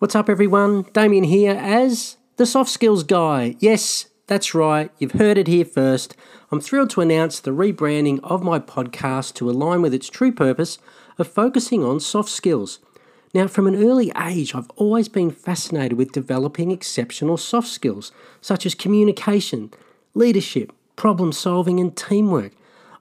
What's up, everyone? Damien here as the Soft Skills Guy. Yes, that's right, you've heard it here first. I'm thrilled to announce the rebranding of my podcast to align with its true purpose of focusing on soft skills. Now, from an early age, I've always been fascinated with developing exceptional soft skills, such as communication, leadership, problem solving, and teamwork.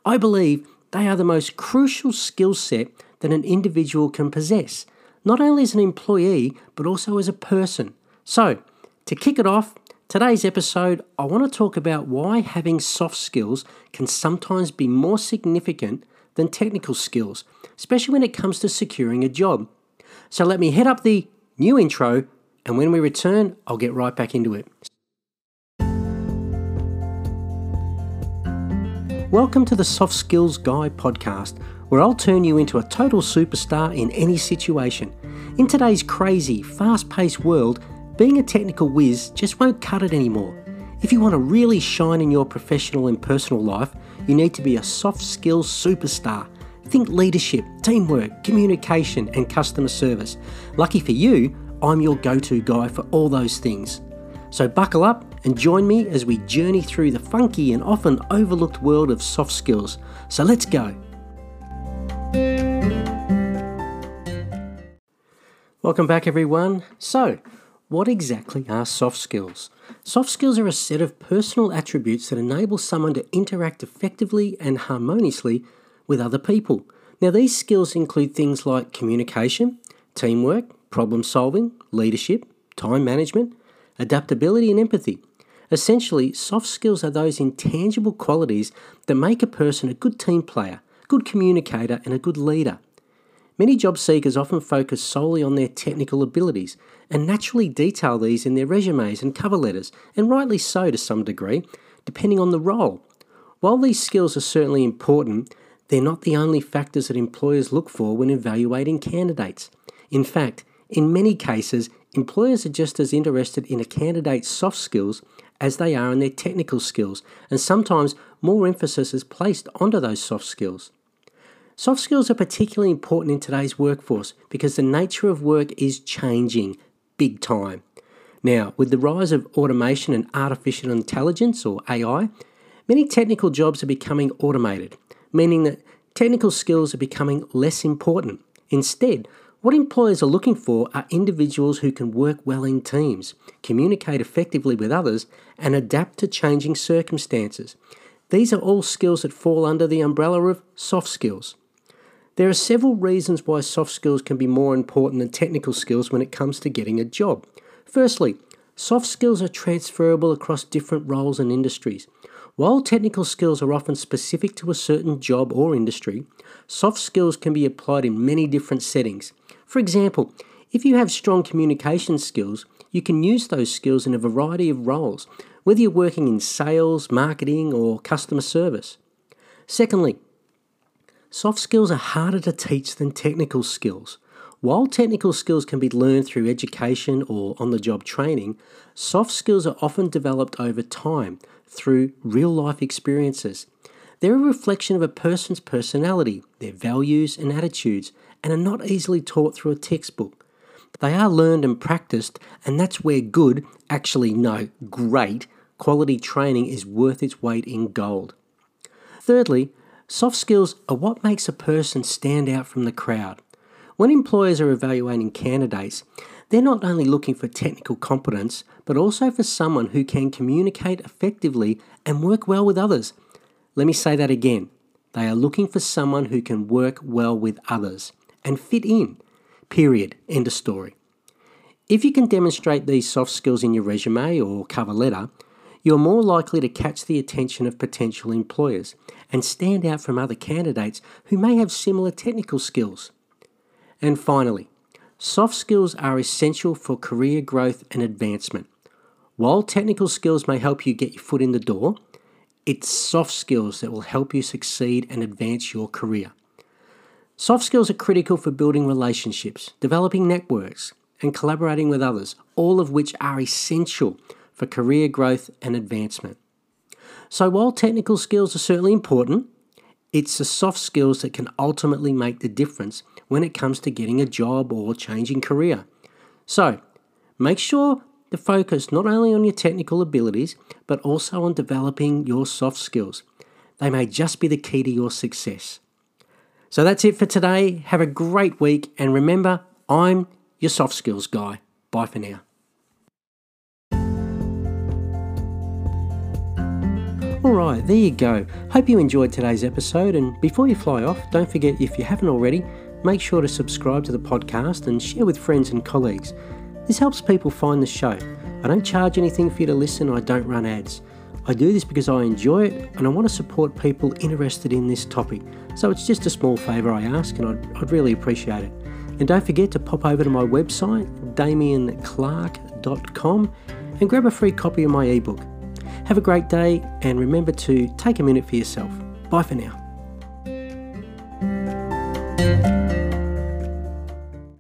I believe they are the most crucial skill set that an individual can possess, not only as an employee, but also as a person. So, to kick it off, Today's episode, I want to talk about why having soft skills can sometimes be more significant than technical skills, especially when it comes to securing a job. So let me head up the new intro, and when we return, I'll get right back into it. Welcome to the Soft Skills Guy podcast, where I'll turn you into a total superstar in any situation. In today's crazy, fast paced world, being a technical whiz just won't cut it anymore. If you want to really shine in your professional and personal life, you need to be a soft skills superstar. Think leadership, teamwork, communication, and customer service. Lucky for you, I'm your go to guy for all those things. So buckle up and join me as we journey through the funky and often overlooked world of soft skills. So let's go. Welcome back, everyone. So, what exactly are soft skills? Soft skills are a set of personal attributes that enable someone to interact effectively and harmoniously with other people. Now, these skills include things like communication, teamwork, problem solving, leadership, time management, adaptability, and empathy. Essentially, soft skills are those intangible qualities that make a person a good team player, good communicator, and a good leader. Many job seekers often focus solely on their technical abilities and naturally detail these in their resumes and cover letters, and rightly so to some degree, depending on the role. While these skills are certainly important, they're not the only factors that employers look for when evaluating candidates. In fact, in many cases, employers are just as interested in a candidate's soft skills as they are in their technical skills, and sometimes more emphasis is placed onto those soft skills. Soft skills are particularly important in today's workforce because the nature of work is changing big time. Now, with the rise of automation and artificial intelligence or AI, many technical jobs are becoming automated, meaning that technical skills are becoming less important. Instead, what employers are looking for are individuals who can work well in teams, communicate effectively with others, and adapt to changing circumstances. These are all skills that fall under the umbrella of soft skills. There are several reasons why soft skills can be more important than technical skills when it comes to getting a job. Firstly, soft skills are transferable across different roles and industries. While technical skills are often specific to a certain job or industry, soft skills can be applied in many different settings. For example, if you have strong communication skills, you can use those skills in a variety of roles, whether you're working in sales, marketing, or customer service. Secondly, Soft skills are harder to teach than technical skills. While technical skills can be learned through education or on the job training, soft skills are often developed over time through real life experiences. They're a reflection of a person's personality, their values and attitudes, and are not easily taught through a textbook. They are learned and practiced, and that's where good, actually, no, great, quality training is worth its weight in gold. Thirdly, Soft skills are what makes a person stand out from the crowd. When employers are evaluating candidates, they're not only looking for technical competence, but also for someone who can communicate effectively and work well with others. Let me say that again. They are looking for someone who can work well with others and fit in. Period. End of story. If you can demonstrate these soft skills in your resume or cover letter, you're more likely to catch the attention of potential employers and stand out from other candidates who may have similar technical skills. And finally, soft skills are essential for career growth and advancement. While technical skills may help you get your foot in the door, it's soft skills that will help you succeed and advance your career. Soft skills are critical for building relationships, developing networks, and collaborating with others, all of which are essential for career growth and advancement. So, while technical skills are certainly important, it's the soft skills that can ultimately make the difference when it comes to getting a job or changing career. So, Make sure to focus not only on your technical abilities, but also on developing your soft skills. They may just be the key to your success. So that's it for today. Have a great week, and remember, I'm your soft skills guy. Bye for now. Alright, there you go. Hope you enjoyed today's episode. And before you fly off, don't forget if you haven't already, make sure to subscribe to the podcast and share with friends and colleagues. This helps people find the show. I don't charge anything for you to listen, I don't run ads. I do this because I enjoy it and I want to support people interested in this topic. So it's just a small favour I ask and I'd, I'd really appreciate it. And don't forget to pop over to my website, damianclark.com, and grab a free copy of my ebook. Have a great day and remember to take a minute for yourself. Bye for now.